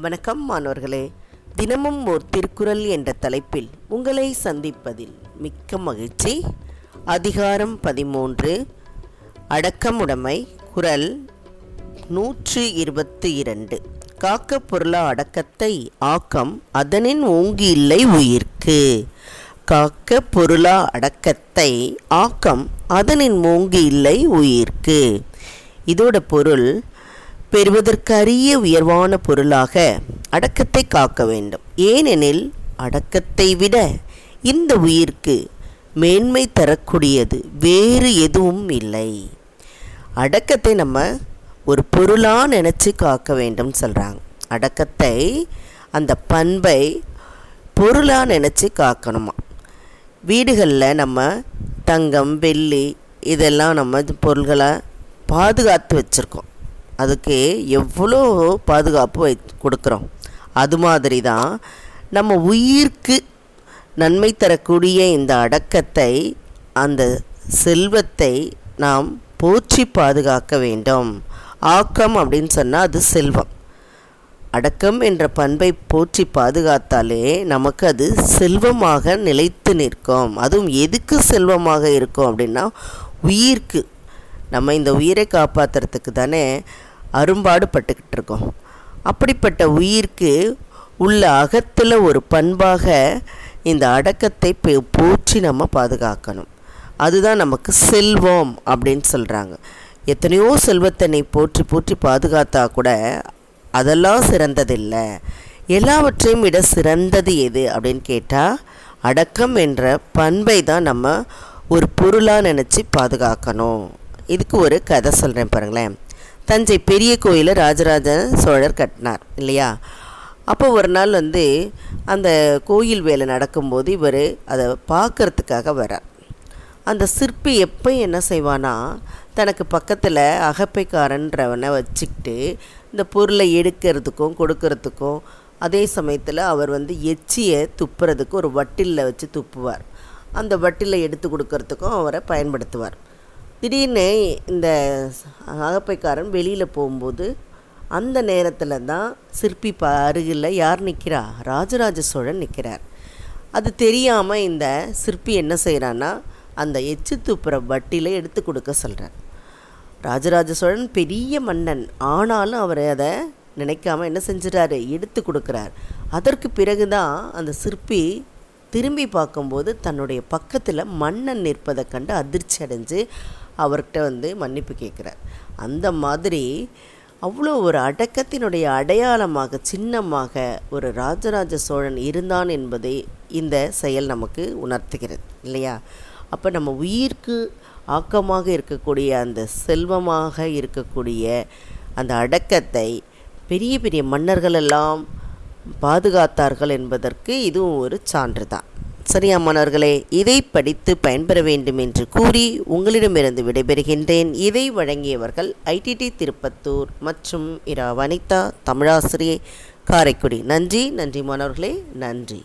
வணக்கம் மாணவர்களே. தினமும் ஓர் திருக்குறள் என்ற தலைப்பில் உங்களை சந்திப்பதில் மிக்க மகிழ்ச்சி. அதிகாரம் பதிமூன்று. அடக்கமுடைமை குரல் நூற்று இருபத்தி இரண்டு. காக்க பொருளா அடக்கத்தை ஆக்கம் அதனின் ஓங்கி இல்லை உயிர்க்கு. காக்க பொருளா அடக்கத்தை ஆக்கம் அதனின் மூங்கி இல்லை உயிர்க்கு. இதோட பொருள் பெறுவதற்கரிய உயர்வான பொருளாக அடக்கத்தை காக்க வேண்டும். ஏனெனில் அடக்கத்தை விட இந்த உயிர்க்கு மேன்மை தரக்கூடியது வேறு எதுவும் இல்லை. அடக்கத்தை நம்ம ஒரு பொருளாக நினச்சி காக்க வேண்டும் சொல்கிறாங்க அடக்கத்தை அந்த பண்பை பொருளாக நினச்சி காக்கணுமா? வீடுகளில் நம்ம தங்கம் வெள்ளி இதெல்லாம் நம்ம பொருள்களை பாதுகாத்து வச்சுருக்கோம். அதுக்கு எவ்வளோ பாதுகாப்பு வை கொடுக்குறோம். அது மாதிரி தான் நம்ம உயிர்க்கு நன்மை தரக்கூடிய இந்த அடக்கத்தை அந்த செல்வத்தை நாம் போற்றி பாதுகாக்க வேண்டும். ஆக்கம் அப்படின்னு சொன்னால் அது செல்வம். அடக்கம் என்ற பண்பை போற்றி பாதுகாத்தாலே நமக்கு அது செல்வமாக நிலைத்து நிற்கும். அதுவும் எதுக்கு செல்வமாக இருக்கும் அப்படின்னா உயிர்க்கு. நம்ம இந்த உயிரை காப்பாற்றுறதுக்கு தானே அரும்பாடு பட்டுக்கிட்டு இருக்கோம். அப்படிப்பட்ட உயிர்க்கு உள்ள அகத்தில் ஒரு பண்பாக இந்த அடக்கத்தை பெ- போற்றி நம்ம பாதுகாக்கணும். அதுதான் நமக்கு செல்வம் அப்படின்னு சொல்கிறாங்க எத்தனையோ செல்வத்தை நீ போற்றி போற்றி பாதுகாத்தா கூட அதெல்லாம் சிறந்ததில்லை. எல்லாவற்றையும் விட சிறந்தது எது அப்படின்னு கேட்டால் அடக்கம் என்ற பண்பை தான் நம்ம ஒரு பொருளாக நினச்சி பாதுகாக்கணும். இதுக்கு ஒரு கதை சொல்கிறேன் பாருங்களேன். தஞ்சை பெரிய கோயிலை ராஜராஜ சோழர் கட்டினார் இல்லையா? அப்போ ஒரு நாள் வந்து அந்த கோயில் வேலை நடக்கும்போது இவர் அதை பார்க்கறதுக்காக வரார் அந்த சிற்பி எப்போ என்ன செய்வானா தனக்கு பக்கத்தில் அகப்பைக்காரன்றவனை வச்சுக்கிட்டு இந்த பொருளை எடுக்கிறதுக்கும் கொடுக்கறதுக்கும் அதே சமயத்தில் அவர் வந்து எச்சியை துப்புறதுக்கு ஒரு வட்டிலில் வச்சு துப்புவார். அந்த வட்டிலை எடுத்து கொடுக்கறதுக்கும் அவரை பயன்படுத்துவார். திடீர்னு இந்த அகப்பைக்காரன் வெளியில் போகும்போது அந்த நேரத்தில் தான் சிற்பி ப அருகில் யார் நிற்கிறா ராஜராஜ சோழன் நிற்கிறார் அது தெரியாமல் இந்த சிற்பி என்ன செய்கிறான்னா அந்த எச்சு துப்புற வட்டியில் எடுத்து கொடுக்க சொல்கிறார் ராஜராஜ சோழன் பெரிய மன்னன். ஆனாலும் அவர் அதை நினைக்காம என்ன செஞ்சிட்டாரு எடுத்து கொடுக்குறார். அதற்கு பிறகு தான் அந்த சிற்பி திரும்பி பார்க்கும்போது தன்னுடைய பக்கத்தில் மன்னன் நிற்பதை கண்டு அதிர்ச்சி அடைஞ்சு அவர்கிட்ட வந்து மன்னிப்பு கேட்குறார். அந்த மாதிரி அவ்வளோ ஒரு அடக்கத்தினுடைய அடையாளமாக சின்னமாக ஒரு ராஜராஜ சோழன் இருந்தான் என்பதை இந்த செயல் நமக்கு உணர்த்துகிறது இல்லையா? அப்போ நம்ம உயிர்க்கு ஆக்கமாக இருக்கக்கூடிய அந்த செல்வமாக இருக்கக்கூடிய அந்த அடக்கத்தை பெரிய பெரிய மன்னர்கள் எல்லாம் பாதுகாத்தார்கள் என்பதற்கு இதுவும் ஒரு சான்று தான். சரியா மாணவர்களே இதை படித்து பயன்பெற வேண்டும் என்று கூறி உங்களிடமிருந்து விடைபெறுகின்றேன். இதை வழங்கியவர்கள் ஐடிடி திருப்பத்தூர் மற்றும் இரா வனிதா தமிழாசிரியை காரைக்குடி. நன்றி நன்றி மாணவர்களே நன்றி.